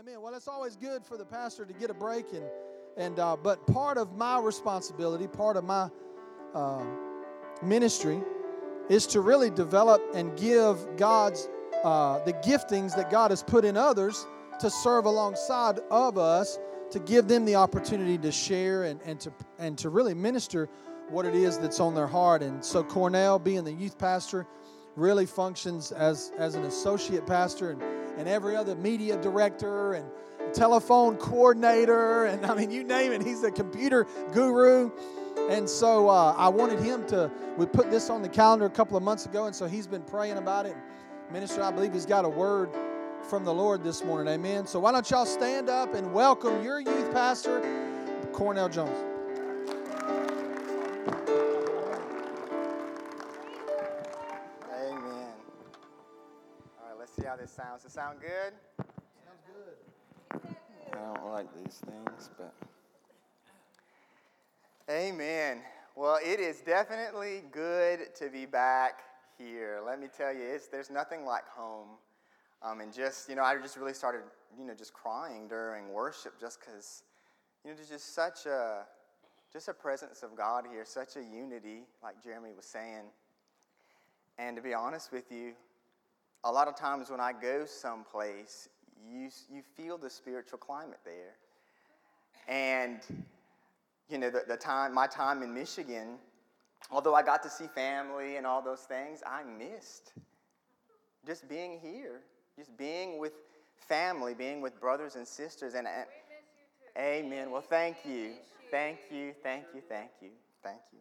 amen. Well, it's always good for the pastor to get a break, and and uh, but part of my responsibility, part of my uh, ministry, is to really develop and give God's uh, the giftings that God has put in others to serve alongside of us, to give them the opportunity to share and, and to and to really minister what it is that's on their heart. And so Cornell, being the youth pastor, really functions as as an associate pastor and and every other media director and telephone coordinator, and I mean, you name it, he's the computer guru. And so uh, I wanted him to, we put this on the calendar a couple of months ago, and so he's been praying about it. Minister, I believe he's got a word from the Lord this morning. Amen. So why don't y'all stand up and welcome your youth pastor, Cornell Jones. This sounds. Does it sound good? Sounds good. I don't like these things, but. Amen. Well, it is definitely good to be back here. Let me tell you, it's, there's nothing like home. Um, and just, you know, I just really started, you know, just crying during worship just because, you know, there's just such a, just a presence of God here, such a unity, like Jeremy was saying. And to be honest with you, a lot of times when I go someplace, you, you feel the spiritual climate there. And, you know, the, the time, my time in Michigan, although I got to see family and all those things, I missed just being here, just being with family, being with brothers and sisters. And, and amen. Well, thank you. Thank you, thank you, thank you, thank you.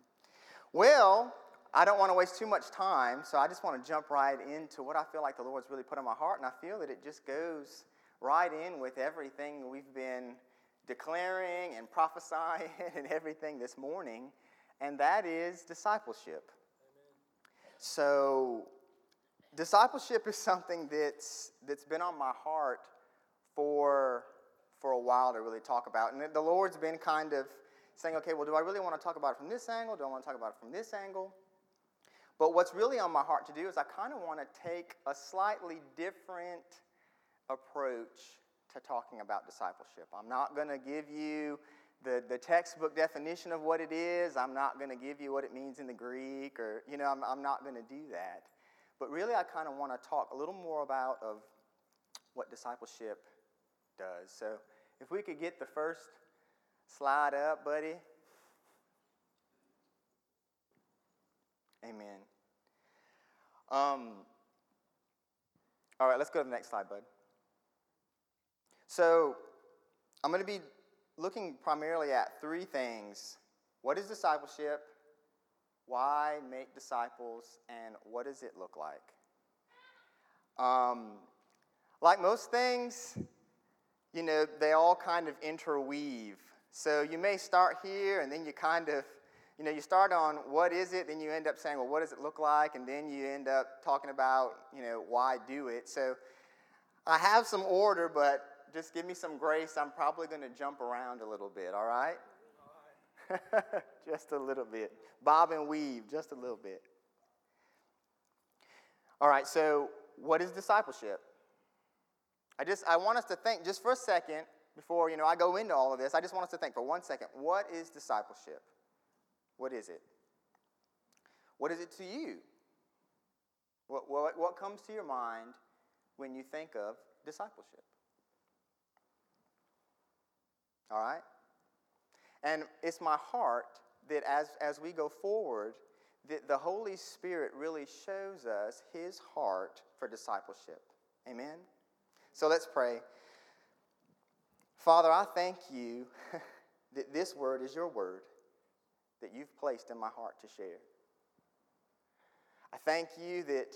Well, I don't want to waste too much time, so I just want to jump right into what I feel like the Lord's really put on my heart, and I feel that it just goes right in with everything we've been declaring and prophesying and everything this morning, and that is discipleship. So, discipleship is something that's, that's been on my heart for, for a while to really talk about. And the Lord's been kind of saying, okay, well, do I really want to talk about it from this angle? Do I want to talk about it from this angle? But what's really on my heart to do is I kind of want to take a slightly different approach to talking about discipleship. I'm not going to give you the, the textbook definition of what it is. I'm not going to give you what it means in the Greek, or, you know, I'm, I'm not going to do that. But really, I kind of want to talk a little more about of what discipleship does. So if we could get the first slide up, buddy. Amen. Um, all right, let's go to the next slide, bud. So, I'm going to be looking primarily at three things what is discipleship? Why make disciples? And what does it look like? Um, like most things, you know, they all kind of interweave. So you may start here and then you kind of you know, you start on what is it, then you end up saying, well, what does it look like? And then you end up talking about, you know, why do it. So I have some order, but just give me some grace. I'm probably going to jump around a little bit, all right? Just a little bit. Bob and weave, just a little bit. All right, so what is discipleship? I just I want us to think just for a second before, you know, I go into all of this. I just want us to think for one second, what is discipleship? What is it? What is it to you? What, what, what comes to your mind when you think of discipleship? All right? And it's my heart that as, as we go forward, that the Holy Spirit really shows us his heart for discipleship. Amen? So let's pray. Father, I thank you that this word is your word that you've placed in my heart to share. I thank you that,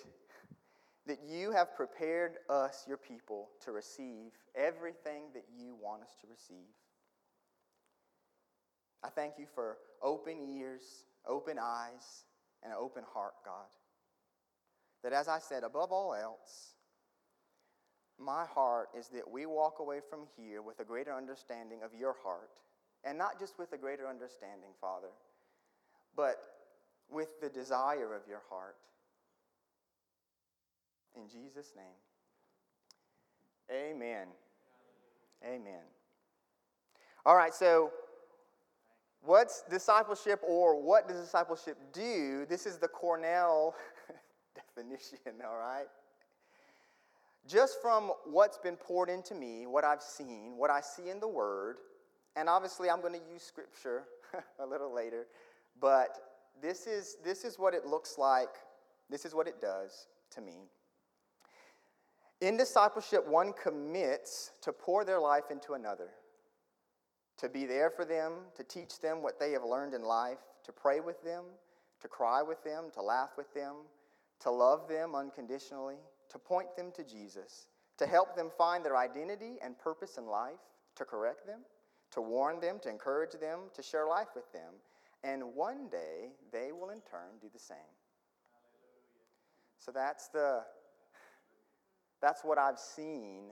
that you have prepared us, your people, to receive everything that you want us to receive. I thank you for open ears, open eyes, and an open heart, God. That as I said, above all else, my heart is that we walk away from here with a greater understanding of your heart, and not just with a greater understanding, Father, but with the desire of your heart. In Jesus' name, amen. Amen. All right, so what's discipleship or what does discipleship do? This is the Cornell definition, all right? Just from what's been poured into me, what I've seen, what I see in the Word, and obviously I'm going to use Scripture a little later, but this is, this is what it looks like, this is what it does to me. In discipleship, one commits to pour their life into another, to be there for them, to teach them what they have learned in life, to pray with them, to cry with them, to laugh with them, to love them unconditionally, to point them to Jesus, to help them find their identity and purpose in life, to correct them, to warn them, to encourage them, to share life with them. And one day they will in turn do the same. So that's the that's what I've seen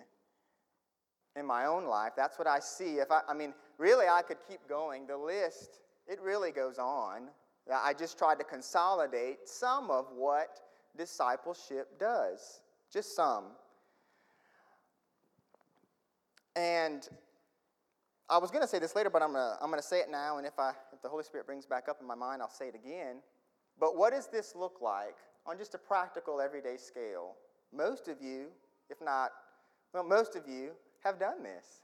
in my own life. That's what I see. If I, I mean, really, I could keep going. The list, it really goes on. I just tried to consolidate some of what discipleship does, just some. And I was going to say this later, but I'm going to I'm to say it now. And if, I, if the Holy Spirit brings back up in my mind, I'll say it again. But what does this look like on just a practical, everyday scale? Most of you, if not, well, most of you have done this.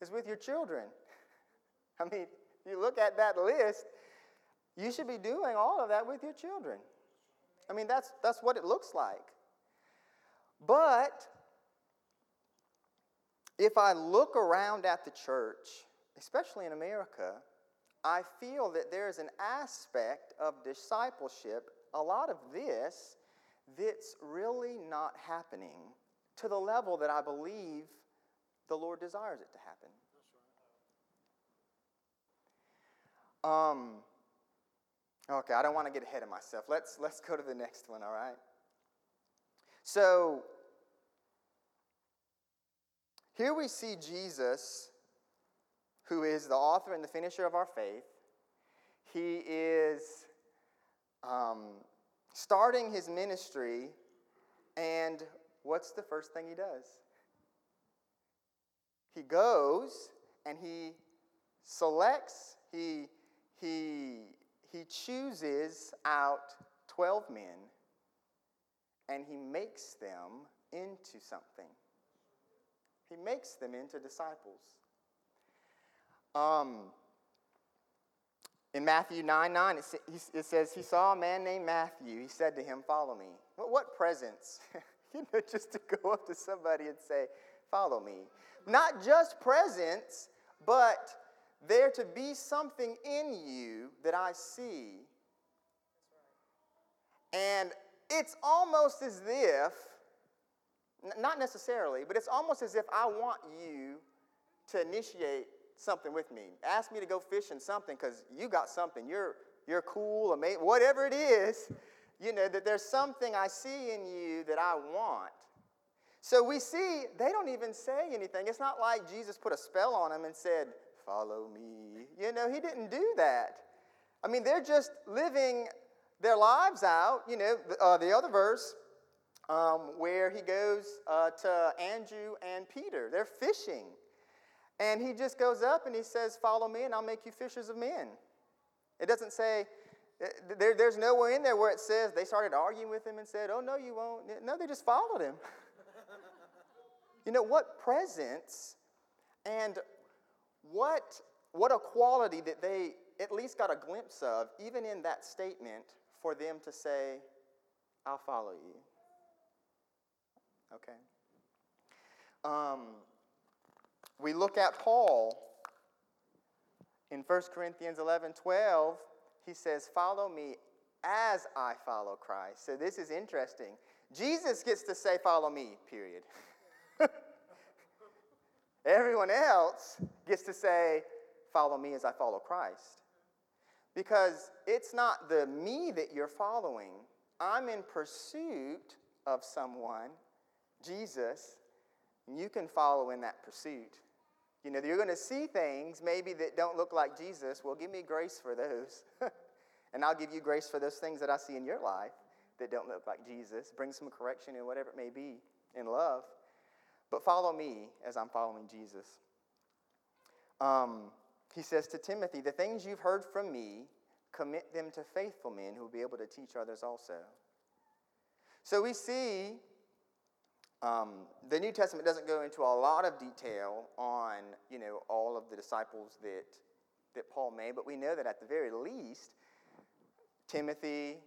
Is with your children. I mean, you look at that list, you should be doing all of that with your children. I mean, that's, that's what it looks like. But if I look around at the church, especially in America, I feel that there's an aspect of discipleship, a lot of this, that's really not happening to the level that I believe the Lord desires it to happen. Um, okay, I don't want to get ahead of myself. Let's, let's go to the next one, all right? So, here we see Jesus, who is the author and the finisher of our faith. He is um, starting his ministry, and what's the first thing he does? He goes and he selects, he, he, he chooses out 12 men and he makes them into something. He makes them into disciples. Um, in Matthew 9 9, it, says, He saw a man named Matthew. He said to him, Follow me. What, what presence? you know, just to go up to somebody and say, Follow me. Not just presence, but there to be something in you that I see. And it's almost as if, not necessarily, but it's almost as if I want you to initiate something with me. Ask me to go fishing something because you got something. You're, you're cool, amazing, whatever it is, you know, that there's something I see in you that I want. So we see they don't even say anything. It's not like Jesus put a spell on them and said, Follow me. You know, he didn't do that. I mean, they're just living their lives out. You know, uh, the other verse um, where he goes uh, to Andrew and Peter, they're fishing. And he just goes up and he says, Follow me, and I'll make you fishers of men. It doesn't say, eh, there, there's nowhere in there where it says they started arguing with him and said, Oh, no, you won't. No, they just followed him. you know, what presence and what, what a quality that they at least got a glimpse of, even in that statement, for them to say, I'll follow you. Okay? Um, we look at Paul in 1 Corinthians 11 12. He says, Follow me as I follow Christ. So this is interesting. Jesus gets to say, Follow me, period. Everyone else gets to say, Follow me as I follow Christ. Because it's not the me that you're following. I'm in pursuit of someone, Jesus, you can follow in that pursuit. You know, you're going to see things maybe that don't look like Jesus. Well, give me grace for those. and I'll give you grace for those things that I see in your life that don't look like Jesus. Bring some correction in whatever it may be in love. but follow me as I'm following Jesus. Um, he says to Timothy, The things you've heard from me, commit them to faithful men who will be able to teach others also. So we see um, the New Testament doesn't go into a lot of detail on, you know, all of the disciples that, that Paul made, but we know that at the very least, Timothy,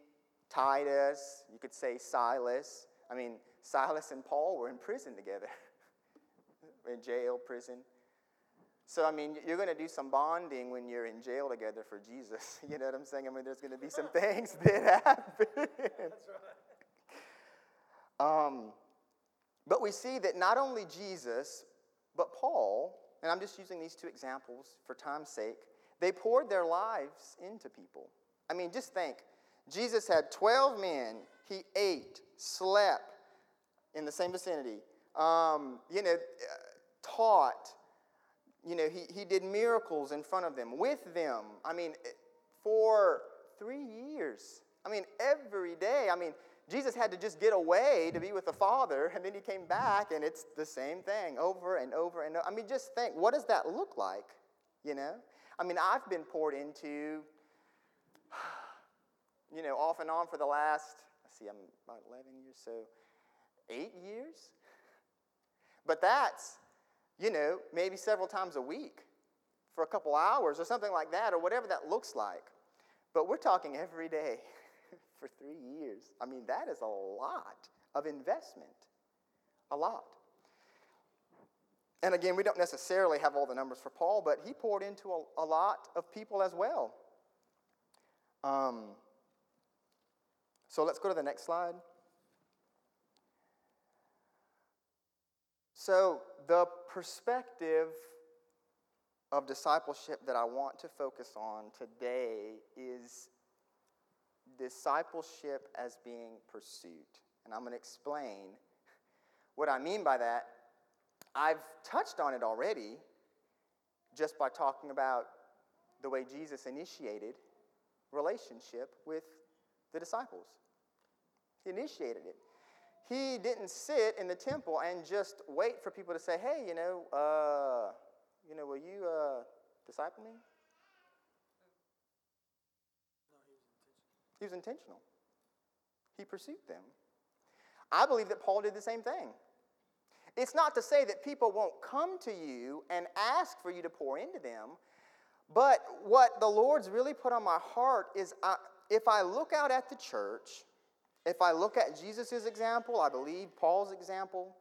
Titus, you could say Silas. I mean, Silas and Paul were in prison together, in jail, prison. So, I mean, you're going to do some bonding when you're in jail together for Jesus. You know what I'm saying? I mean, there's going to be some things that happen. That's right. Um, but we see that not only Jesus, but Paul, and I'm just using these two examples for time's sake, they poured their lives into people. I mean, just think Jesus had 12 men, he ate, slept in the same vicinity, um, you know, taught, you know, he, he did miracles in front of them, with them. I mean, for three years. I mean, every day. I mean, Jesus had to just get away to be with the Father, and then he came back, and it's the same thing over and over and over. I mean, just think, what does that look like? You know? I mean, I've been poured into, you know, off and on for the last, let's see, I'm about 11 years, so eight years? But that's, you know, maybe several times a week for a couple hours or something like that, or whatever that looks like. But we're talking every day for three years. I mean, that is a lot of investment. A lot. And again, we don't necessarily have all the numbers for Paul, but he poured into a, a lot of people as well. Um, so let's go to the next slide. So, the perspective of discipleship that I want to focus on today is discipleship as being pursuit. And I'm going to explain what I mean by that. I've touched on it already just by talking about the way Jesus initiated relationship with the disciples. He initiated it. He didn't sit in the temple and just wait for people to say, hey, you know, uh, you know, will you uh, disciple me? He was intentional. He pursued them. I believe that Paul did the same thing. It's not to say that people won't come to you and ask for you to pour into them, but what the Lord's really put on my heart is I, if I look out at the church, if I look at Jesus' example, I believe Paul's example,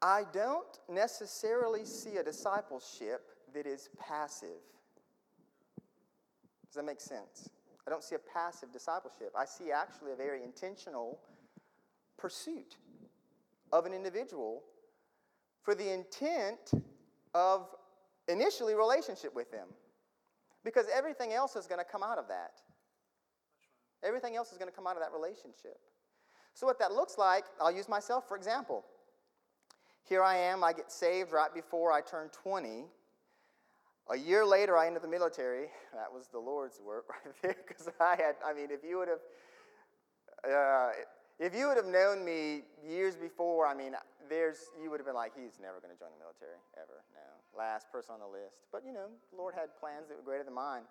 I don't necessarily see a discipleship that is passive. Does that make sense? I don't see a passive discipleship. I see actually a very intentional pursuit of an individual for the intent of initially relationship with them. Because everything else is going to come out of that. Everything else is going to come out of that relationship. So, what that looks like, I'll use myself for example. Here I am, I get saved right before I turn 20. A year later, I entered the military. That was the Lord's work right there, because I had, I mean, if you would have, uh, if you would have known me years before, I mean, there's, you would have been like, he's never going to join the military, ever, no. Last person on the list. But, you know, the Lord had plans that were greater than mine.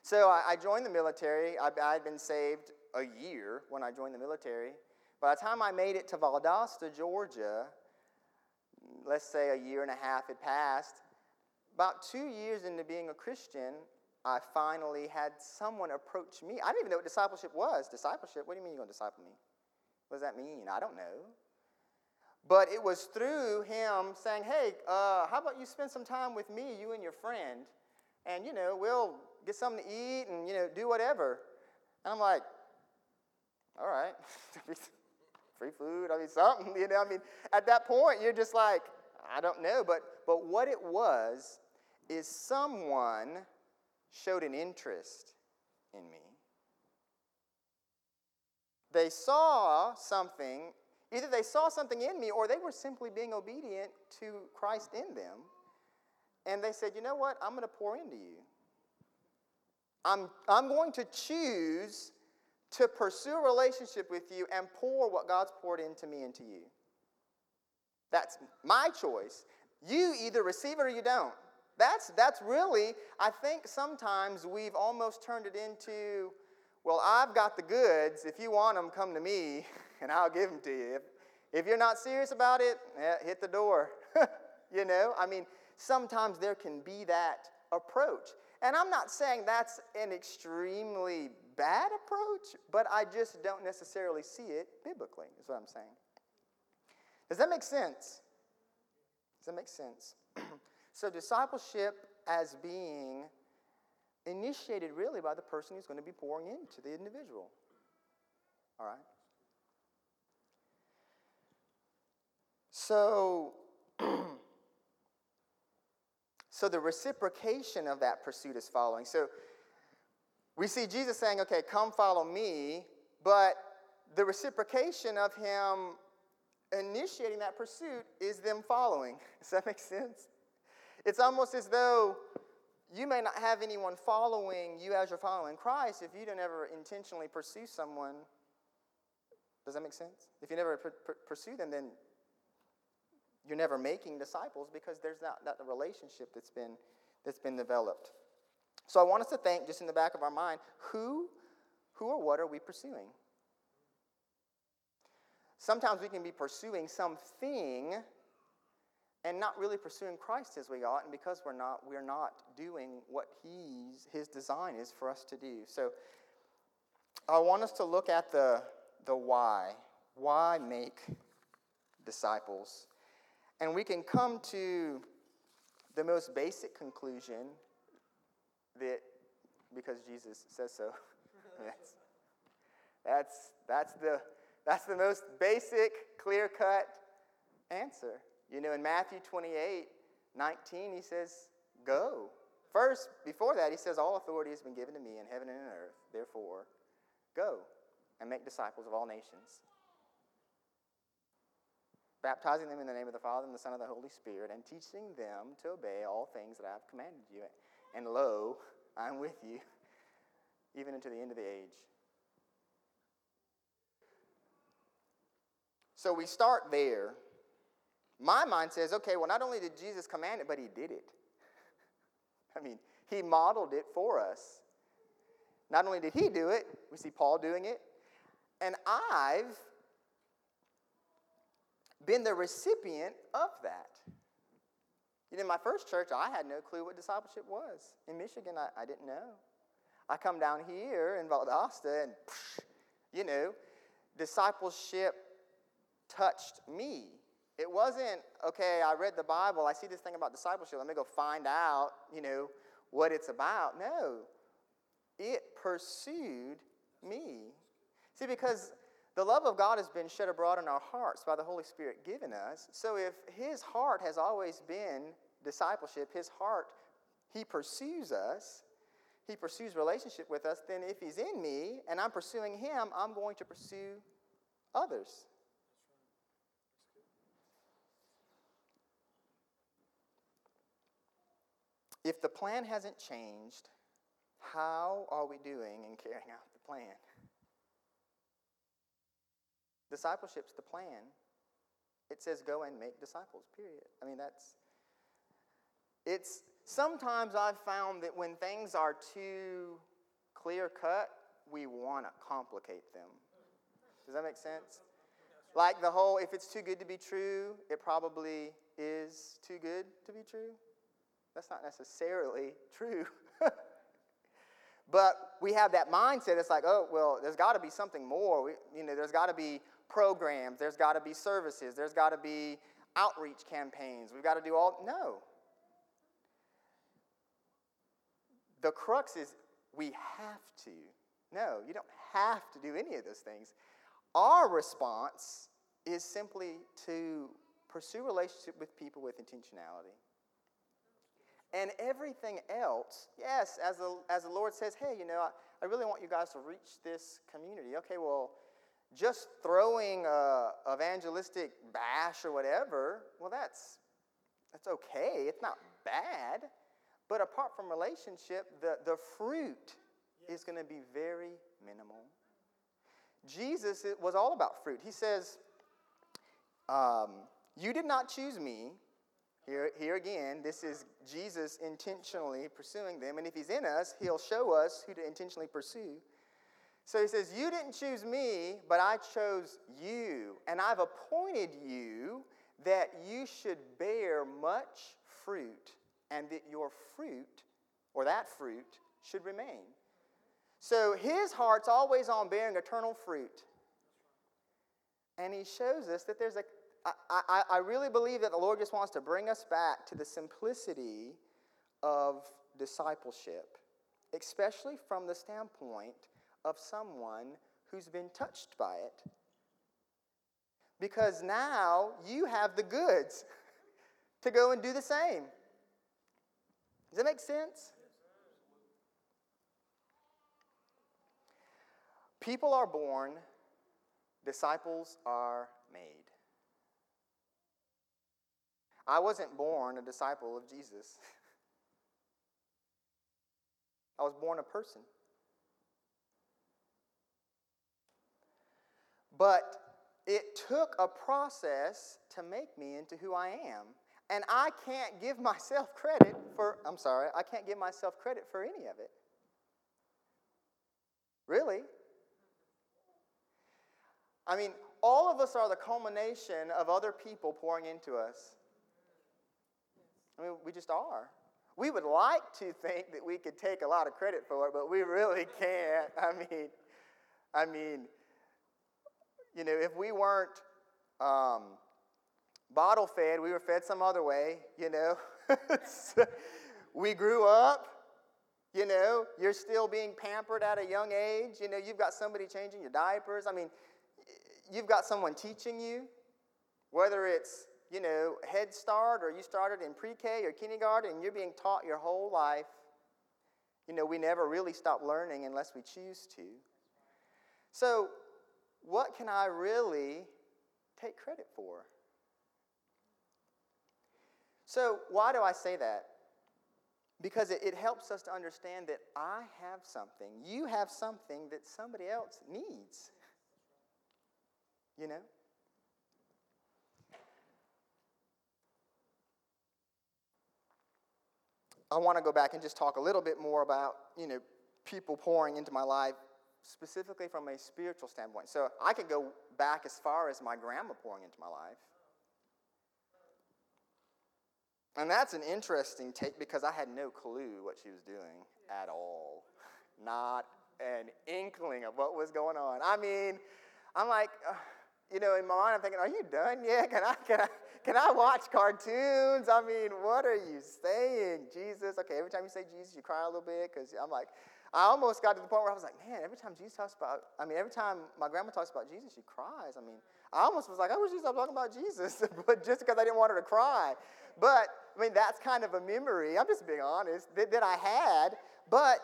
So I, I joined the military. I, I'd been saved a year when I joined the military. By the time I made it to Valdosta, Georgia, let's say a year and a half had passed, about two years into being a Christian, I finally had someone approach me. I didn't even know what discipleship was. Discipleship? What do you mean you're going to disciple me? What does that mean? I don't know. But it was through him saying, hey, uh, how about you spend some time with me, you and your friend, and, you know, we'll get something to eat and, you know, do whatever. And I'm like, all right. Free food, I mean, something, you know. I mean, at that point, you're just like, I don't know. But, but what it was is someone showed an interest in me. They saw something, either they saw something in me or they were simply being obedient to Christ in them. And they said, you know what? I'm going to pour into you. I'm, I'm going to choose to pursue a relationship with you and pour what God's poured into me into you. That's my choice. You either receive it or you don't. That's, that's really, I think sometimes we've almost turned it into, well, I've got the goods. If you want them, come to me and I'll give them to you. If, if you're not serious about it, eh, hit the door. you know, I mean, sometimes there can be that approach. And I'm not saying that's an extremely bad approach, but I just don't necessarily see it biblically, is what I'm saying. Does that make sense? Does that make sense? so, discipleship as being initiated really by the person who's going to be pouring into the individual. All right? So, so the reciprocation of that pursuit is following. So, we see Jesus saying, okay, come follow me, but the reciprocation of him initiating that pursuit is them following. Does that make sense? It's almost as though you may not have anyone following you as you're following Christ if you don't ever intentionally pursue someone. Does that make sense? If you never pursue them, then you're never making disciples because there's not, not a relationship that's been, that's been developed. So I want us to think, just in the back of our mind, who, who or what are we pursuing? Sometimes we can be pursuing something and not really pursuing Christ as we ought, and because we're not, we're not doing what he's, his design is for us to do. So I want us to look at the, the why. Why make disciples? And we can come to the most basic conclusion that because Jesus says so. that's, that's, that's, the, that's the most basic, clear cut answer. You know, in Matthew 28 19, he says, Go. First, before that, he says, All authority has been given to me in heaven and in earth. Therefore, go and make disciples of all nations, baptizing them in the name of the Father and the Son and the Holy Spirit, and teaching them to obey all things that I have commanded you. And lo, I'm with you, even unto the end of the age. So we start there. My mind says, okay, well, not only did Jesus command it, but he did it. I mean, he modeled it for us. Not only did he do it, we see Paul doing it, and I've been the recipient of that. You know, in my first church, I had no clue what discipleship was. In Michigan, I, I didn't know. I come down here in Valdosta and, you know, discipleship touched me. It wasn't, okay, I read the Bible, I see this thing about discipleship, let me go find out, you know, what it's about. No, it pursued me. See, because the love of God has been shed abroad in our hearts by the Holy Spirit given us. So if His heart has always been discipleship, His heart, He pursues us, He pursues relationship with us, then if He's in me and I'm pursuing Him, I'm going to pursue others. If the plan hasn't changed, how are we doing in carrying out the plan? Discipleship's the plan. It says go and make disciples, period. I mean, that's. It's. Sometimes I've found that when things are too clear cut, we want to complicate them. Does that make sense? Like the whole, if it's too good to be true, it probably is too good to be true. That's not necessarily true. but we have that mindset. It's like, oh, well, there's got to be something more. We, you know, there's got to be programs, there's got to be services, there's got to be outreach campaigns. We've got to do all. No. The crux is we have to. No, you don't have to do any of those things. Our response is simply to pursue relationship with people with intentionality. And everything else, yes, as the, as the Lord says, hey, you know, I, I really want you guys to reach this community. Okay, well, just throwing a evangelistic bash or whatever, well, that's, that's okay. It's not bad. But apart from relationship, the, the fruit is going to be very minimal. Jesus was all about fruit. He says, um, You did not choose me. Here, here again, this is Jesus intentionally pursuing them. And if he's in us, he'll show us who to intentionally pursue. So he says, You didn't choose me, but I chose you. And I've appointed you that you should bear much fruit, and that your fruit, or that fruit, should remain. So his heart's always on bearing eternal fruit. And he shows us that there's a. I, I, really believe that the Lord just wants to bring us back to the simplicity of discipleship, especially from the standpoint of someone who's been touched by it. Because now you have the goods to go and do the same. Does that make sense? People are born, disciples are made. I wasn't born a disciple of Jesus. I was born a person. But it took a process to make me into who I am. And I can't give myself credit for, I'm sorry, I can't give myself credit for any of it. Really? I mean, all of us are the culmination of other people pouring into us. I mean, we just are. We would like to think that we could take a lot of credit for it, but we really can't. I mean, I mean, you know, if we weren't um, bottle fed, we were fed some other way, you know. we grew up, you know, you're still being pampered at a young age. You know, you've got somebody changing your diapers. I mean, you've got someone teaching you, whether it's, you know, Head Start or you started in pre K or kindergarten and you're being taught your whole life. You know, we never really stop learning unless we choose to. So, what can I really take credit for? So, why do I say that? Because it, it, helps us to understand that I have something, you have something that somebody else needs. You know? I want to go back and just talk a little bit more about, you know, people pouring into my life specifically from a spiritual standpoint. So I could go back as far as my grandma pouring into my life. And that's an interesting take because I had no clue what she was doing at all. Not an inkling of what was going on. I mean, I'm like, uh, you know, in my mind, I'm thinking, are you done yet? Can I, can I, can I watch cartoons? I mean, what are you saying? Jesus. Okay, every time you say Jesus, you cry a little bit because I'm like, I almost got to the point where I was like, man, every time Jesus talks about, I mean, every time my grandma talks about Jesus, she cries. I mean, I almost was like, I wish she stopped talking about Jesus, but just because I didn't want her to cry. But, I mean, that's kind of a memory, I'm just being honest, that, that I had. But,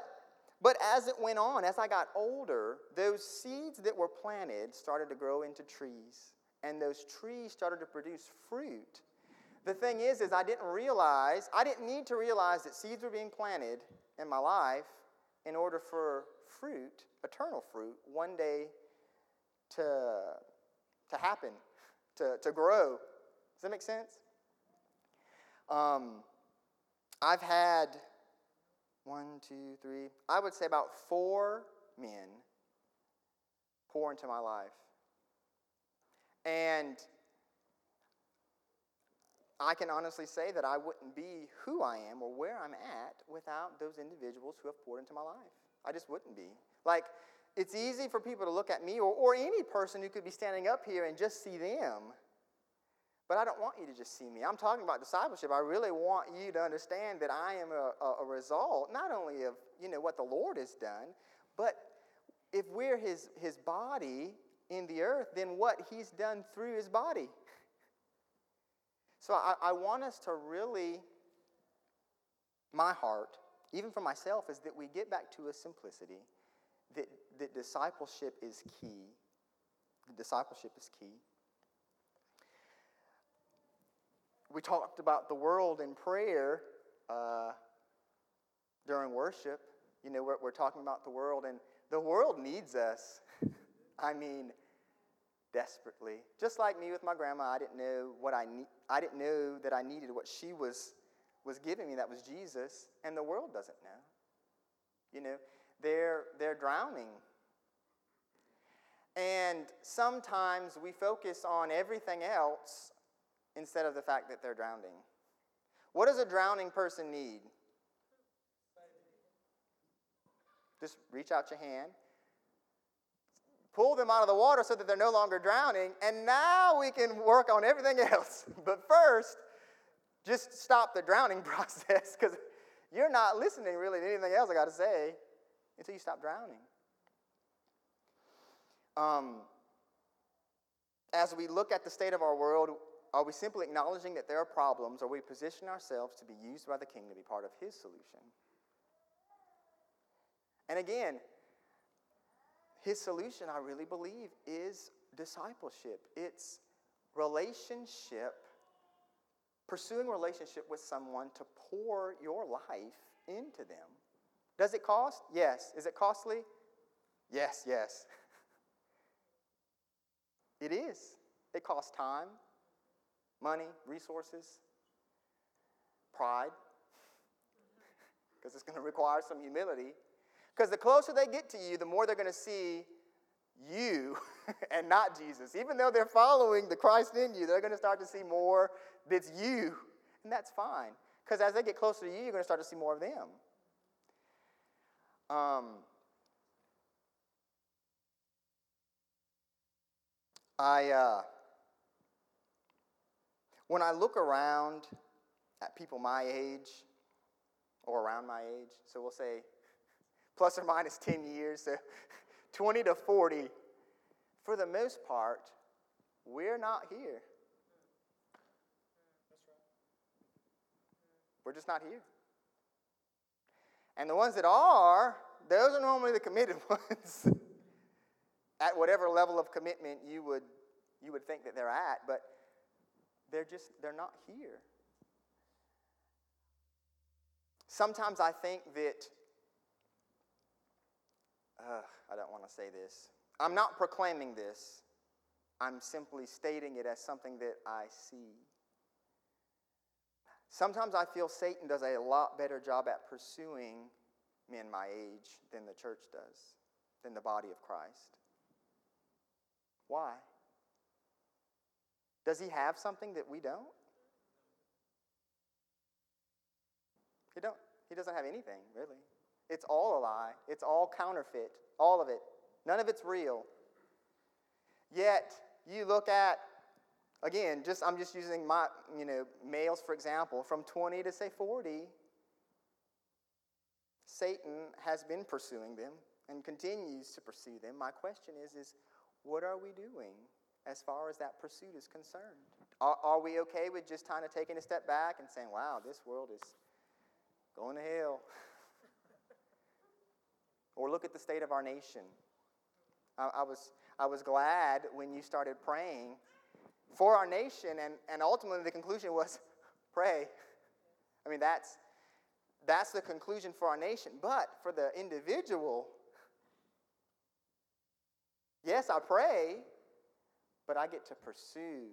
but as it went on, as I got older, those seeds that were planted started to grow into trees. And those trees started to produce fruit. The thing is, is I didn't realize, I didn't need to realize that seeds were being planted in my life in order for fruit, eternal fruit, one day to, to happen, to, to grow. Does that make sense? Um, I've had one, two, three, I would say about four men pour into my life. And I can honestly say that I wouldn't be who I am or where I'm at without those individuals who have poured into my life. I just wouldn't be. Like, it's easy for people to look at me or, or any person who could be standing up here and just see them. But I don't want you to just see me. I'm talking about discipleship. I really want you to understand that I am a, a, result not only of you know what the Lord has done, but if we're his, his body in the earth, than what he's done through his body. So I, I want us to really, my heart, even for myself, is that we get back to a simplicity that, that discipleship is key. The discipleship is key. We talked about the world in prayer uh, during worship. You know, we're, we're talking about the world, and the world needs us. I mean, desperately. Just like me with my grandma, I didn't know what I need. I didn't know that I needed what she was was giving me. That was Jesus, and the world doesn't know. You know, they're they're drowning. And sometimes we focus on everything else instead of the fact that they're drowning. What does a drowning person need? Just reach out your hand pull them out of the water so that they're no longer drowning, and now we can work on everything else. But first, just stop the drowning process because you're not listening really to anything else I got to say until you stop drowning. Um, as we look at the state of our world, are we simply acknowledging that there are problems, or we position ourselves to be used by the King to be part of His solution? And again, his solution, I really believe, is discipleship. It's relationship, pursuing relationship with someone to pour your life into them. Does it cost? Yes. Is it costly? Yes, yes. it is. It costs time, money, resources, pride, because it's going to require some humility. Because the closer they get to you, the more they're going to see you and not Jesus. Even though they're following the Christ in you, they're going to start to see more that's you. And that's fine. Because as they get closer to you, you're going to start to see more of them. Um, I, uh, when I look around at people my age or around my age, so we'll say plus or minus 10 years, so 20 to 40, for the most part, we're not here. We're just not here. And the ones that are, those are normally the committed ones at whatever level of commitment you would, you would think that they're at, but they're just, they're not here. Sometimes I think that uh, I don't want to say this. I'm not proclaiming this. I'm simply stating it as something that I see. Sometimes I feel Satan does a lot better job at pursuing men my age than the church does, than the body of Christ. Why? Does he have something that we don't? He don't. He doesn't have anything, really. It's all a lie. It's all counterfeit. All of it. None of it's real. Yet, you look at, again, just I'm just using my, you know, males for example, from 20 to say 40, Satan has been pursuing them and continues to pursue them. My question is, is what are we doing as far as that pursuit is concerned? Are, are we okay with just kind of taking a step back and saying, wow, this world is going to hell? Or look at the state of our nation. I, I, was, I was glad when you started praying for our nation, and, and ultimately the conclusion was pray. I mean, that's, that's the conclusion for our nation. But for the individual, yes, I pray, but I get to pursue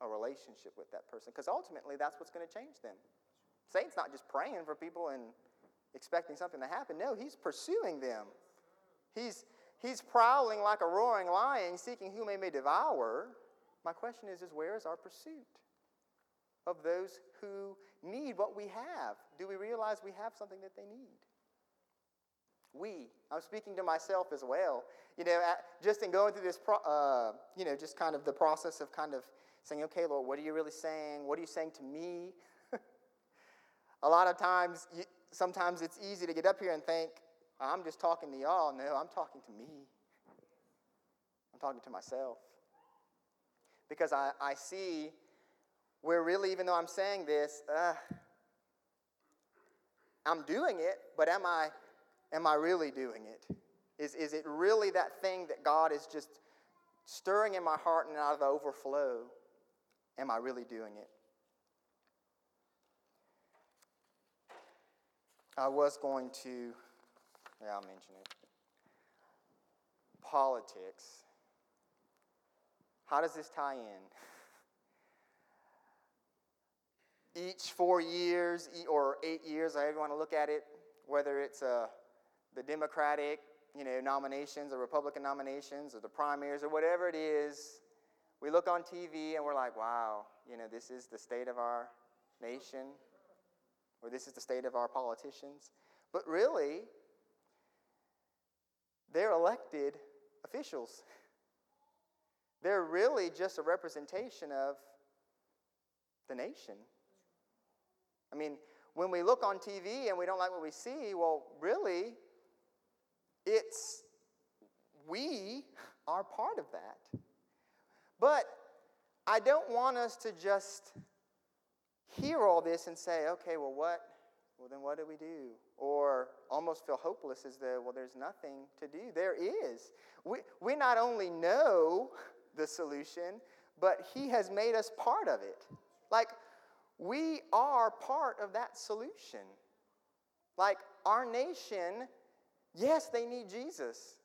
a relationship with that person because ultimately that's what's going to change them. Satan's not just praying for people and expecting something to happen. No, he's pursuing them. He's, he's prowling like a roaring lion, seeking whom he may devour. My question is, is where is our pursuit of those who need what we have? Do we realize we have something that they need? We, I'm speaking to myself as well. You know, just in going through this, uh, you know, just kind of the process of kind of saying, okay, Lord, what are you really saying? What are you saying to me? a lot of times, you, sometimes it's easy to get up here and think, I'm just talking to y'all. No, I'm talking to me. I'm talking to myself. Because I, I see where really, even though I'm saying this, uh, I'm doing it, but am I, am I really doing it? Is, is it really that thing that God is just stirring in my heart and out of the overflow? Am I really doing it? I was going to, yeah, I'll mention it. Politics. How does this tie in? Each four years or eight years, however you want to look at it, whether it's uh, the Democratic you know, nominations or Republican nominations or the primaries or whatever it is, we look on TV and we're like, wow, you know, this is the state of our nation or this is the state of our politicians. But really, they're elected officials. They're really just a representation of the nation. I mean, when we look on TV and we don't like what we see, well, really, it's we are part of that. But I don't want us to just hear all this and say, okay, well, what? Well, then what do we do? Or almost feel hopeless as though, well, there's nothing to do. There is. We, we not only know the solution, but He has made us part of it. Like, we are part of that solution. Like, our nation, yes, they need Jesus.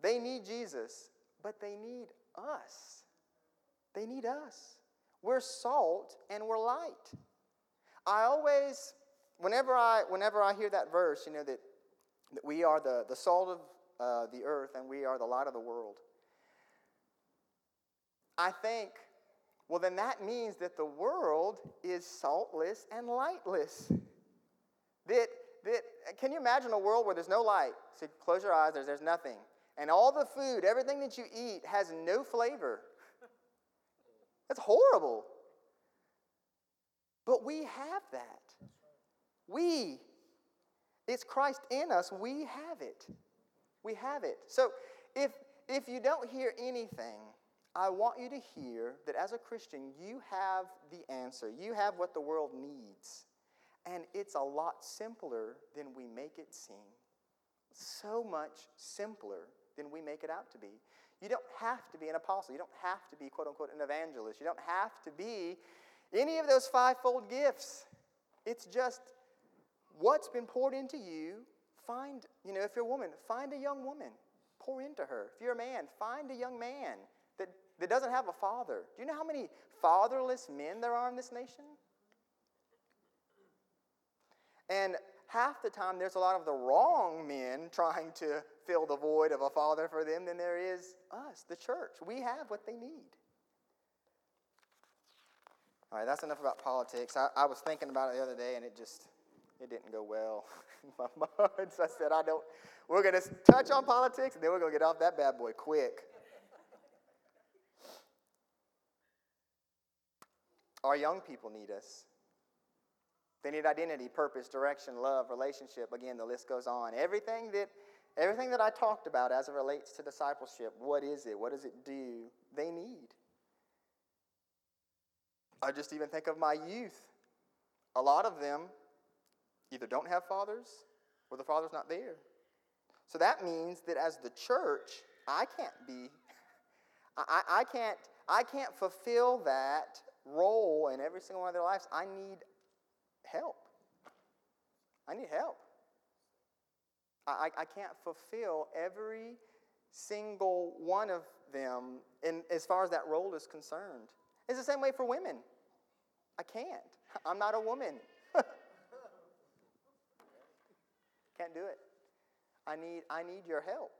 They need Jesus, but they need us. They need us. We're salt and we're light. I always, whenever I, whenever I hear that verse, you know, that, that we are the, the salt of uh, the earth and we are the light of the world, I think, well, then that means that the world is saltless and lightless. That, that, can you imagine a world where there's no light? So close your eyes, there's, there's nothing. And all the food, everything that you eat has no flavor. That's horrible. But we have that. We. It's Christ in us. We have it. We have it. So if if you don't hear anything, I want you to hear that as a Christian, you have the answer. You have what the world needs. And it's a lot simpler than we make it seem. So much simpler than we make it out to be. You don't have to be an apostle. You don't have to be, quote unquote, an evangelist. You don't have to be any of those fivefold gifts. It's just what's been poured into you. Find, you know, if you're a woman, find a young woman, pour into her. If you're a man, find a young man that, that doesn't have a father. Do you know how many fatherless men there are in this nation? And half the time there's a lot of the wrong men trying to fill the void of a father for them than there is us, the church. We have what they need. All right, that's enough about politics. I, I was thinking about it the other day and it just it didn't go well in my mind. So I said, I don't, we're going to touch on politics and then we're going to get off that bad boy quick. Our young people need us. They need identity, purpose, direction, love, relationship. Again, the list goes on. Everything that everything that I talked about as it relates to discipleship, what is it? What does it do? They need. I just even think of my youth. A lot of them either don't have fathers or the father's not there. So that means that as the church, I can't be, I, I, can't, I can't fulfill that role in every single one of their lives. I need help. I need help. I, I can't fulfill every single one of them in, as far as that role is concerned. It's the same way for women. I can't. I'm not a woman. can't do it. I need, I need your help.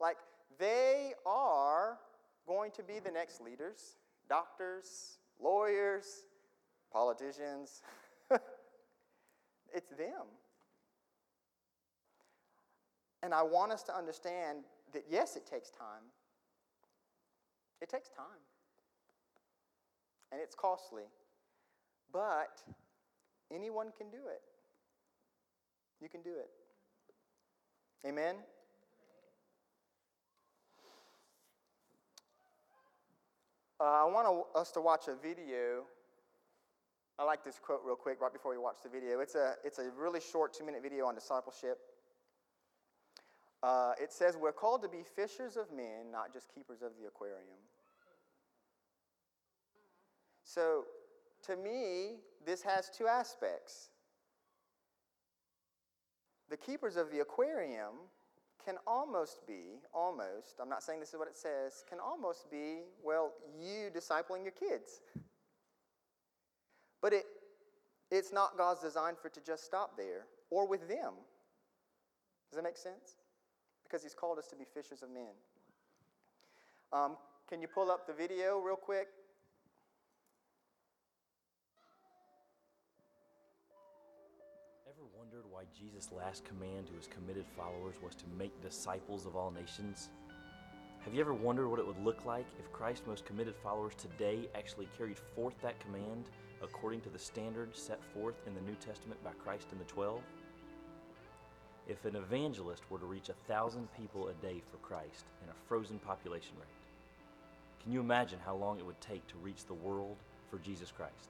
Like, they are going to be the next leaders, doctors, lawyers, politicians. It's them. And I want us to understand that yes, it takes time. It takes time. And it's costly. But anyone can do it. You can do it. Amen? Uh, I want us to watch a video I like this quote real quick right before we watch the video. It's a, it's a really short two minute video on discipleship. Uh, it says, We're called to be fishers of men, not just keepers of the aquarium. So, to me, this has two aspects. The keepers of the aquarium can almost be, almost, I'm not saying this is what it says, can almost be, well, you discipling your kids. But it, it's not God's design for it to just stop there or with them. Does that make sense? Because He's called us to be fishers of men. Um, can you pull up the video real quick? Ever wondered why Jesus' last command to his committed followers was to make disciples of all nations? Have you ever wondered what it would look like if Christ's most committed followers today actually carried forth that command according to the standards set forth in the New Testament by Christ and the Twelve? If an evangelist were to reach a thousand people a day for Christ in a frozen population rate, can you imagine how long it would take to reach the world for Jesus Christ?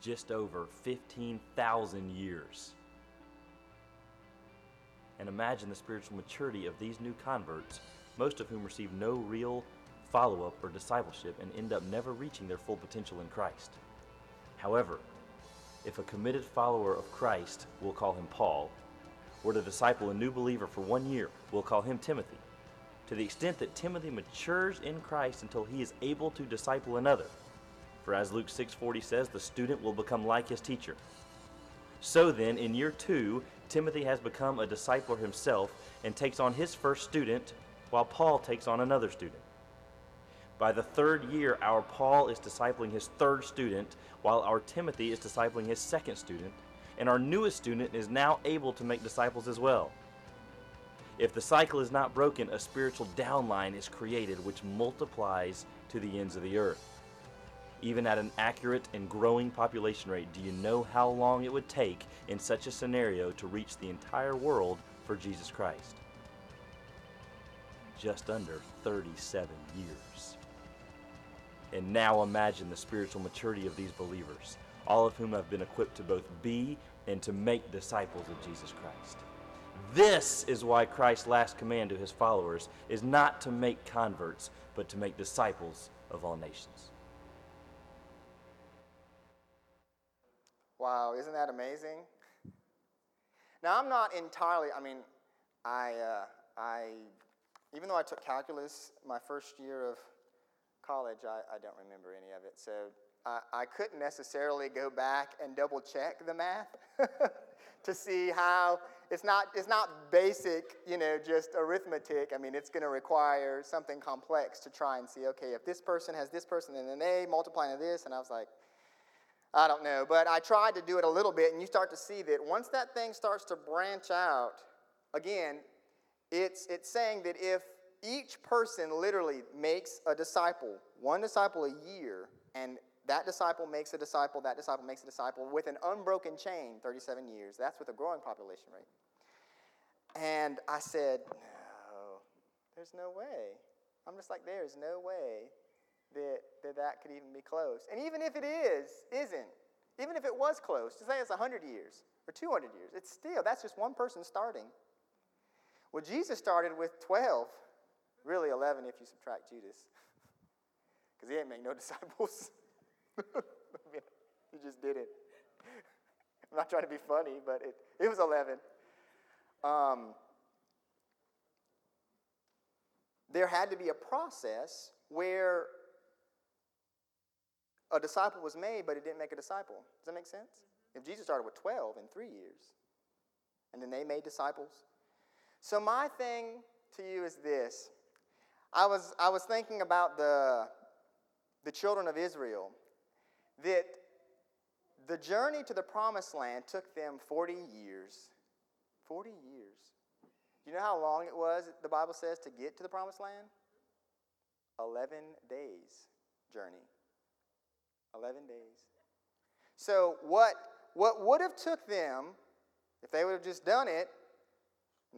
Just over 15,000 years. And imagine the spiritual maturity of these new converts, most of whom receive no real follow up or discipleship and end up never reaching their full potential in Christ. However, if a committed follower of Christ, we'll call him Paul, were to disciple a new believer for one year, we'll call him Timothy. To the extent that Timothy matures in Christ until he is able to disciple another. For as Luke 6:40 says, the student will become like his teacher. So then, in year 2, Timothy has become a discipler himself and takes on his first student, while Paul takes on another student. By the third year, our Paul is discipling his third student, while our Timothy is discipling his second student, and our newest student is now able to make disciples as well. If the cycle is not broken, a spiritual downline is created which multiplies to the ends of the earth. Even at an accurate and growing population rate, do you know how long it would take in such a scenario to reach the entire world for Jesus Christ? Just under 37 years. And now imagine the spiritual maturity of these believers, all of whom have been equipped to both be and to make disciples of Jesus Christ. This is why Christ's last command to his followers is not to make converts, but to make disciples of all nations. Wow, isn't that amazing? Now, I'm not entirely, I mean, I, uh, I, even though I took calculus my first year of college, I, I don't remember any of it. So I, I couldn't necessarily go back and double check the math to see how it's not, it's not basic, you know, just arithmetic. I mean, it's going to require something complex to try and see, okay, if this person has this person and then they multiply into this, and I was like, I don't know, but I tried to do it a little bit, and you start to see that once that thing starts to branch out, again, it's, it's saying that if each person literally makes a disciple, one disciple a year, and that disciple makes a disciple, that disciple makes a disciple with an unbroken chain, 37 years. That's with a growing population rate. And I said, no, there's no way. I'm just like, there's no way that, that that could even be close. And even if it is, isn't, even if it was close, to say it's 100 years or 200 years, it's still, that's just one person starting. Well, Jesus started with 12, really 11 if you subtract Judas, because he ain't make no disciples. he just did it. I'm not trying to be funny, but it, it was 11. Um, there had to be a process where a disciple was made, but it didn't make a disciple. Does that make sense? If Jesus started with 12 in three years, and then they made disciples. So, my thing to you is this I was, I was thinking about the, the children of Israel, that the journey to the promised land took them 40 years. 40 years. You know how long it was, the Bible says, to get to the promised land? 11 days journey. 11 days. So what, what would have took them, if they would have just done it,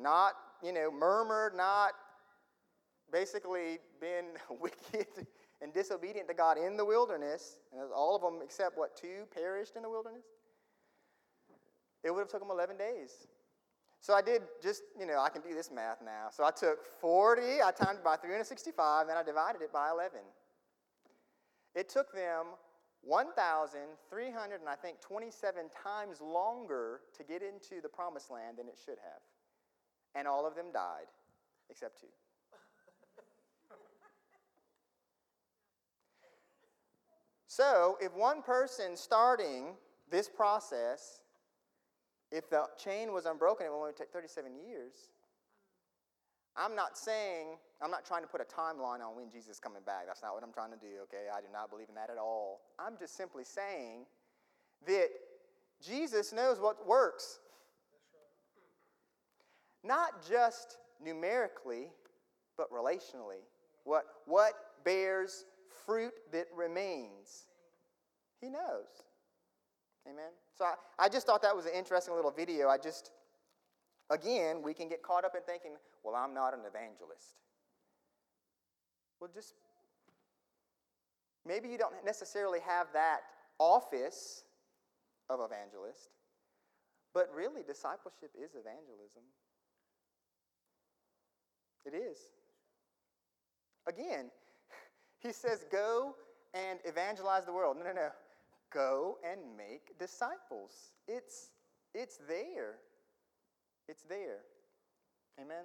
not, you know, murmured, not basically been wicked and disobedient to God in the wilderness, and all of them except what, two perished in the wilderness? It would have took them 11 days. So I did just, you know, I can do this math now. So I took 40, I timed it by 365, and I divided it by 11. It took them 1,300 and I think 27 times longer to get into the promised land than it should have. and all of them died, except two. So, if one person starting this process, if the chain was unbroken, it would only take 37 years. I'm not saying, I'm not trying to put a timeline on when Jesus is coming back. That's not what I'm trying to do, okay? I do not believe in that at all. I'm just simply saying that Jesus knows what works. Not just numerically, but relationally. What, what bears fruit that remains? He knows. Amen. So I, I just thought that was an interesting little video. I just, again, we can get caught up in thinking, well, I'm not an evangelist. Well, just maybe you don't necessarily have that office of evangelist, but really, discipleship is evangelism. It is. Again, he says, go and evangelize the world. No, no, no. Go and make disciples. It's, it's there. It's there. Amen?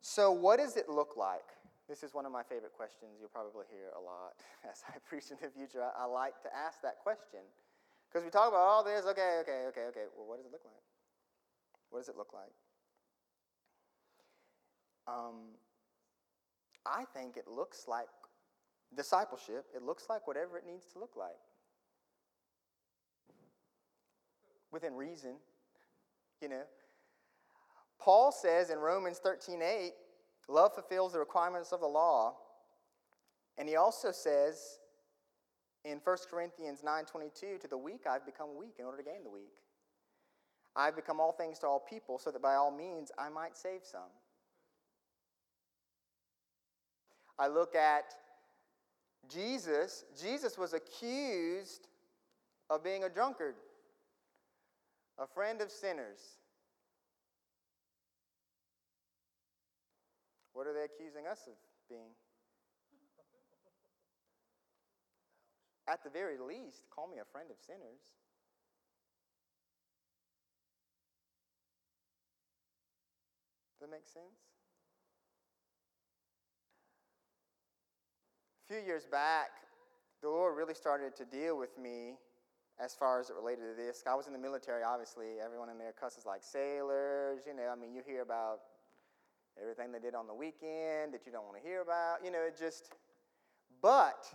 So, what does it look like? This is one of my favorite questions you'll probably hear a lot as I preach in the future. I, I like to ask that question because we talk about all this. Okay, okay, okay, okay. Well, what does it look like? What does it look like? Um, I think it looks like discipleship, it looks like whatever it needs to look like. Within reason, you know. Paul says in Romans 13 8, love fulfills the requirements of the law. And he also says in 1 Corinthians 9:22, to the weak I've become weak in order to gain the weak. I've become all things to all people so that by all means I might save some. I look at Jesus. Jesus was accused of being a drunkard, a friend of sinners. What are they accusing us of being? At the very least, call me a friend of sinners. Does that make sense? A few years back, the Lord really started to deal with me as far as it related to this. I was in the military, obviously. Everyone in there cusses like sailors. You know, I mean, you hear about everything they did on the weekend that you don't want to hear about. You know, it just, but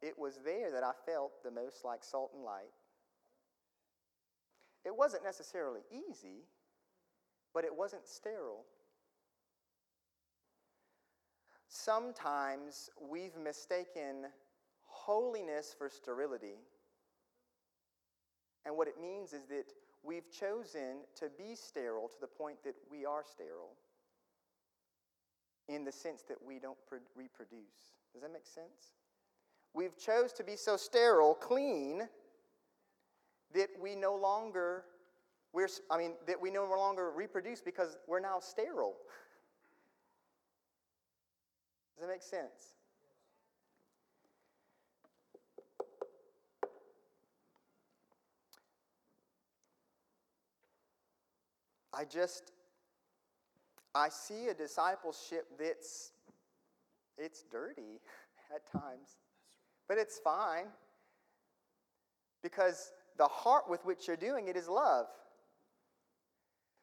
it was there that I felt the most like salt and light. It wasn't necessarily easy, but it wasn't sterile. Sometimes we've mistaken holiness for sterility. And what it means is that we've chosen to be sterile to the point that we are sterile in the sense that we don't reproduce. Does that make sense? We've chose to be so sterile, clean, that we no longer we're I mean that we no longer reproduce because we're now sterile. Does that make sense? I just I see a discipleship that's it's dirty at times. But it's fine. Because the heart with which you're doing it is love.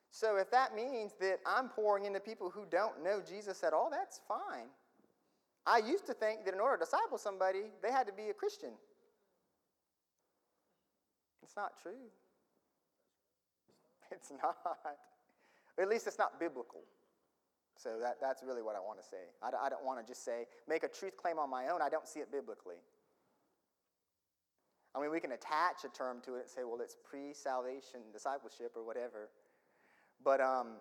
So if that means that I'm pouring into people who don't know Jesus at all, that's fine. I used to think that in order to disciple somebody, they had to be a Christian. It's not true. It's not. At least it's not biblical. So that, that's really what I want to say. I, I don't want to just say, make a truth claim on my own. I don't see it biblically. I mean, we can attach a term to it and say, well, it's pre salvation discipleship or whatever. But um,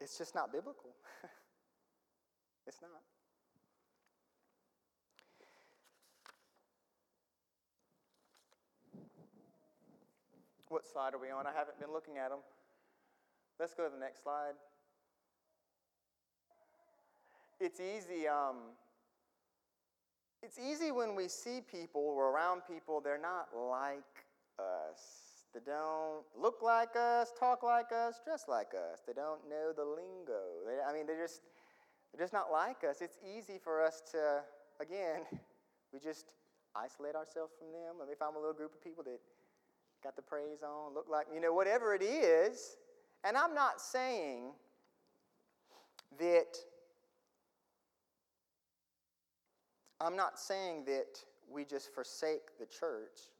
it's just not biblical. It's not. What slide are we on? I haven't been looking at them. Let's go to the next slide. It's easy. Um, it's easy when we see people or around people, they're not like us. They don't look like us, talk like us, dress like us. They don't know the lingo. They, I mean, they're just, they're just not like us. It's easy for us to, again, we just isolate ourselves from them. Let me find a little group of people that got the praise on, look like, you know, whatever it is. And I'm not saying that, I'm not saying that we just forsake the church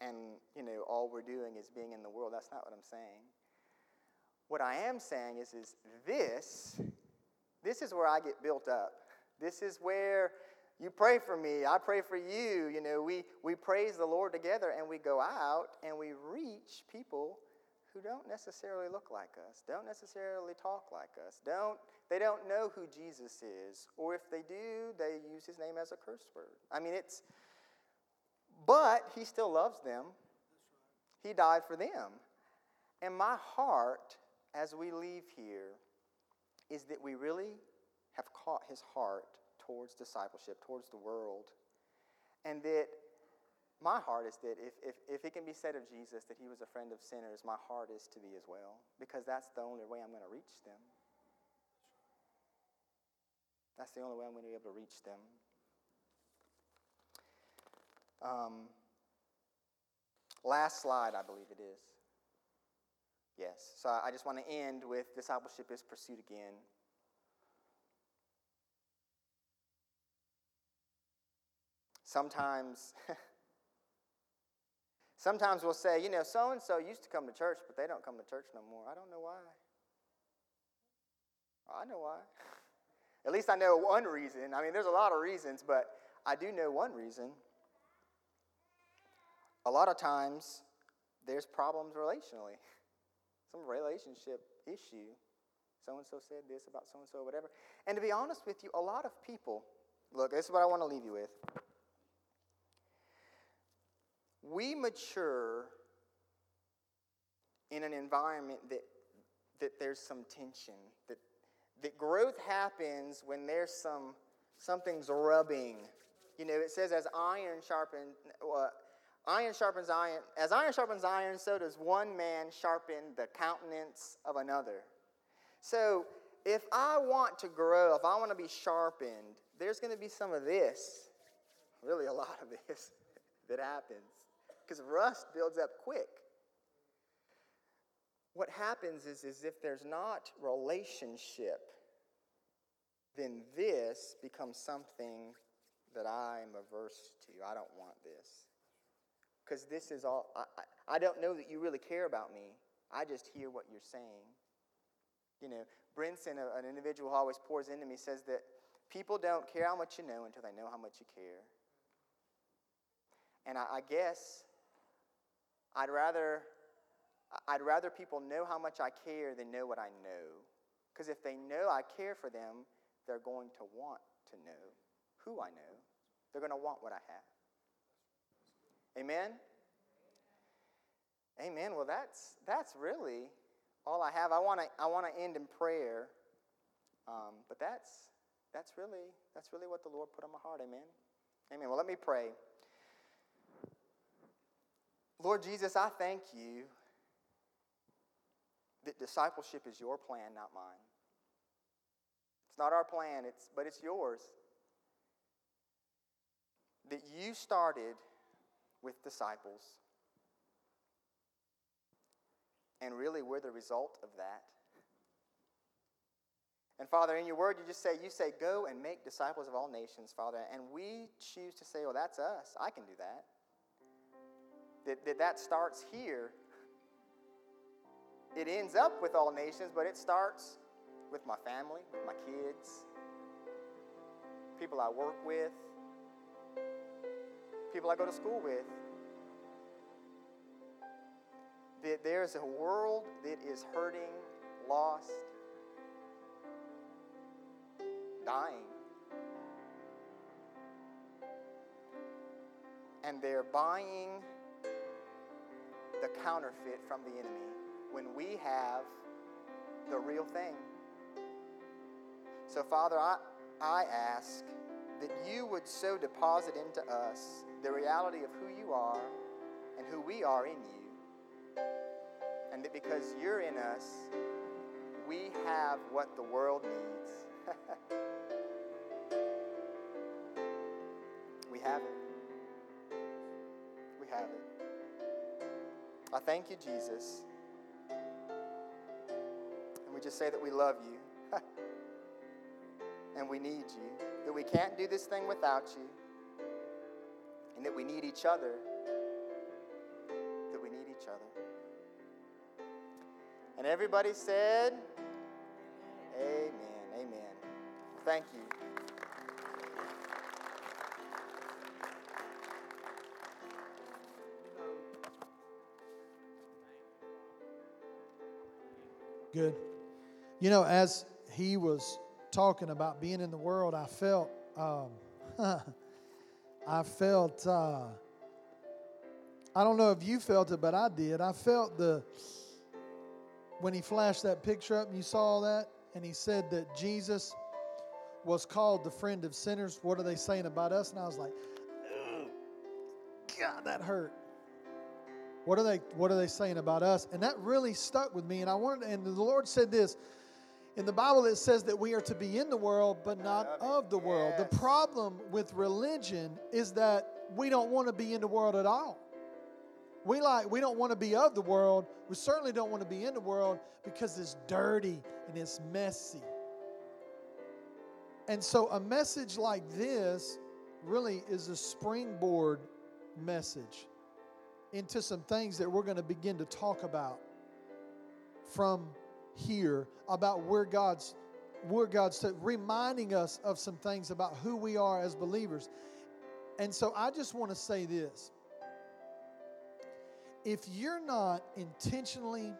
and, you know, all we're doing is being in the world. That's not what I'm saying. What I am saying is, is this, this is where I get built up. This is where you pray for me, I pray for you. You know, we, we praise the Lord together and we go out and we reach people who don't necessarily look like us, don't necessarily talk like us, don't, they don't know who Jesus is, or if they do, they use his name as a curse word. I mean, it's, but he still loves them. He died for them. And my heart, as we leave here, is that we really have caught his heart towards discipleship, towards the world. And that my heart is that if, if, if it can be said of Jesus that he was a friend of sinners, my heart is to be as well, because that's the only way I'm going to reach them. That's the only way I'm going to be able to reach them. Um, last slide, I believe it is. Yes. So I just want to end with discipleship is pursued again. Sometimes, sometimes we'll say, you know, so and so used to come to church, but they don't come to church no more. I don't know why. I know why. At least I know one reason. I mean, there's a lot of reasons, but I do know one reason. A lot of times, there's problems relationally, some relationship issue. So and so said this about so and so, whatever. And to be honest with you, a lot of people, look, this is what I want to leave you with we mature in an environment that, that there's some tension, that, that growth happens when there's some, something's rubbing. You know, it says as iron sharpens, uh, iron sharpens iron, as iron sharpens iron, so does one man sharpen the countenance of another. So if I want to grow, if I want to be sharpened, there's going to be some of this, really a lot of this, that happens because rust builds up quick. What happens is, is if there's not relationship, then this becomes something that I'm averse to. I don't want this. Because this is all, I, I, don't know that you really care about me. I just hear what you're saying. You know, Brinson, an individual who always pours into me, says that people don't care how much you know until they know how much you care. And I, I guess I'd rather, I'd rather people know how much I care than know what I know. Because if they know I care for them, they're going to want to know who I know. They're going to want what I have. Amen? Amen. Well, that's, that's really all I have. I want to I wanna end in prayer. Um, but that's, that's, really, that's really what the Lord put on my heart. Amen? Amen. Well, let me pray. Lord Jesus, I thank you that discipleship is your plan, not mine. It's not our plan, it's, but it's yours. That you started with disciples. And really, we're the result of that. And Father, in your word, you just say, you say, go and make disciples of all nations, Father. And we choose to say, well, that's us. I can do that that, that that starts here. It ends up with all nations, but it starts with my family, with my kids, people I work with, people I go to school with. That there's a world that is hurting, lost, dying. And they're buying the counterfeit from the enemy when we have the real thing. So, Father, I, I ask that you would so deposit into us the reality of who you are and who we are in you. And that because you're in us, we have what the world needs. we have it. We have it. I thank you, Jesus. And we just say that we love you. and we need you. That we can't do this thing without you. And that we need each other. That we need each other. And everybody said, Amen. Amen. Thank you. Good. You know, as he was talking about being in the world, I felt, um, I felt, uh, I don't know if you felt it, but I did. I felt the, when he flashed that picture up and you saw that, and he said that Jesus was called the friend of sinners. What are they saying about us? And I was like, God, that hurt. What are they what are they saying about us? And that really stuck with me. And I wanted and the Lord said this. In the Bible it says that we are to be in the world but not of the world. The problem with religion is that we don't want to be in the world at all. We like we don't want to be of the world. We certainly don't want to be in the world because it's dirty and it's messy. And so a message like this really is a springboard message into some things that we're going to begin to talk about from here about where God's where God's reminding us of some things about who we are as believers. And so I just want to say this. If you're not intentionally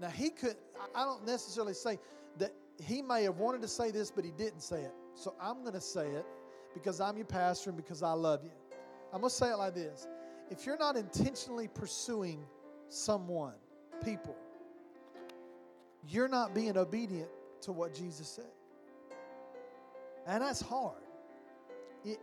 now he could I don't necessarily say that he may have wanted to say this but he didn't say it. So I'm going to say it because I'm your pastor and because I love you. I'm going to say it like this. If you're not intentionally pursuing someone, people, you're not being obedient to what Jesus said. And that's hard. It,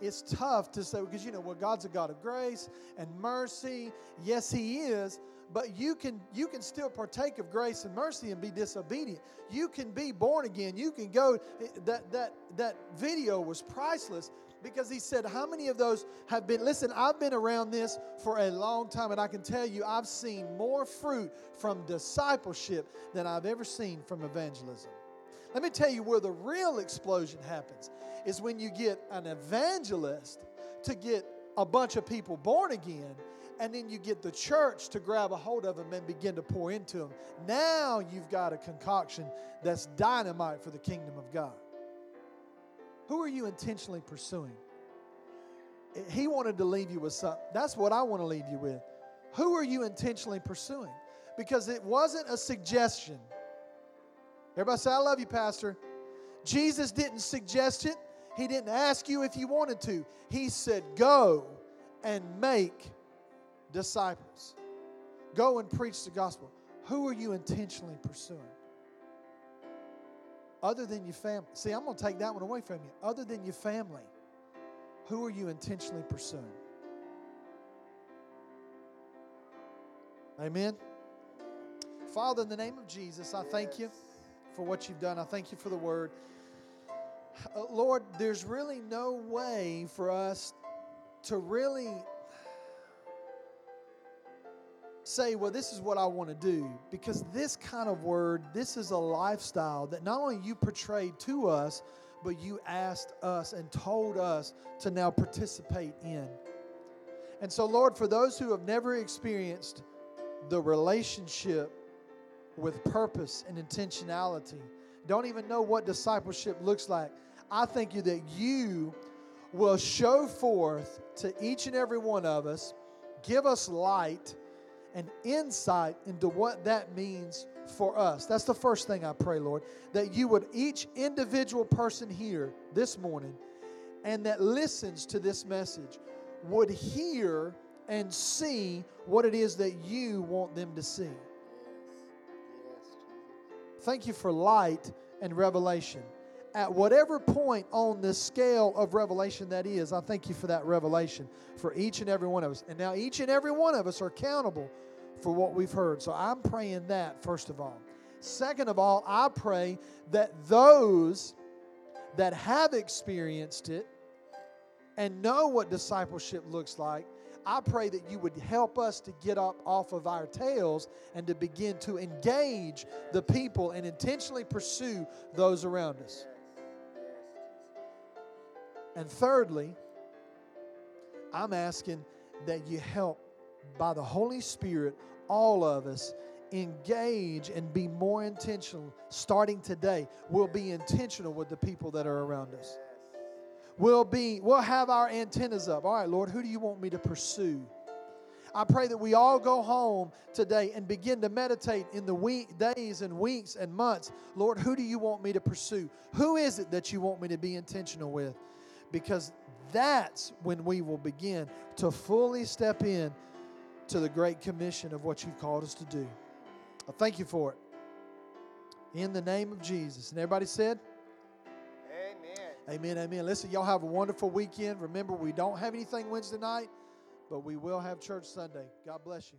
it's tough to say because you know well God's a God of grace and mercy. Yes, He is, but you can you can still partake of grace and mercy and be disobedient. You can be born again. You can go. That that that video was priceless because he said, How many of those have been? Listen, I've been around this for a long time, and I can tell you, I've seen more fruit from discipleship than I've ever seen from evangelism. Let me tell you where the real explosion happens is when you get an evangelist to get a bunch of people born again, and then you get the church to grab a hold of them and begin to pour into them. Now you've got a concoction that's dynamite for the kingdom of God. Who are you intentionally pursuing? He wanted to leave you with something. That's what I want to leave you with. Who are you intentionally pursuing? Because it wasn't a suggestion. Everybody say, I love you, Pastor. Jesus didn't suggest it, He didn't ask you if you wanted to. He said, Go and make disciples. Go and preach the gospel. Who are you intentionally pursuing? Other than your family. See, I'm going to take that one away from you. Other than your family, who are you intentionally pursuing? Amen. Father, in the name of Jesus, I thank you for what you've done. I thank you for the word. Uh, Lord, there's really no way for us to really say, well, this is what I want to do. Because this kind of word, this is a lifestyle that not only you portrayed to us, but you asked us and told us to now participate in. And so, Lord, for those who have never experienced the relationship with purpose and intentionality, don't even know what discipleship looks like, I thank you that you will show forth to each and every one of us, give us light and insight into what that means for us. That's the first thing I pray, Lord, that you would each individual person here this morning and that listens to this message would hear and see what it is that you want them to see. Thank you for light and revelation. At whatever point on the scale of revelation that is, I thank you for that revelation for each and every one of us. And now each and every one of us are accountable for what we've heard. So I'm praying that, first of all. Second of all, I pray that those that have experienced it and know what discipleship looks like, I pray that you would help us to get up off of our tails and to begin to engage the people and intentionally pursue those around us. And thirdly, I'm asking that you help by the Holy Spirit, all of us engage and be more intentional starting today. We'll be intentional with the people that are around us. We'll be we'll have our antennas up. All right, Lord, who do you want me to pursue? I pray that we all go home today and begin to meditate in the week, days and weeks and months. Lord, who do you want me to pursue? Who is it that you want me to be intentional with? Because that's when we will begin to fully step in to the great commission of what you've called us to do. I thank you for it. In the name of Jesus. And everybody said, Amen. Amen, amen. Listen, y'all have a wonderful weekend. Remember, we don't have anything Wednesday night, but we will have church Sunday. God bless you.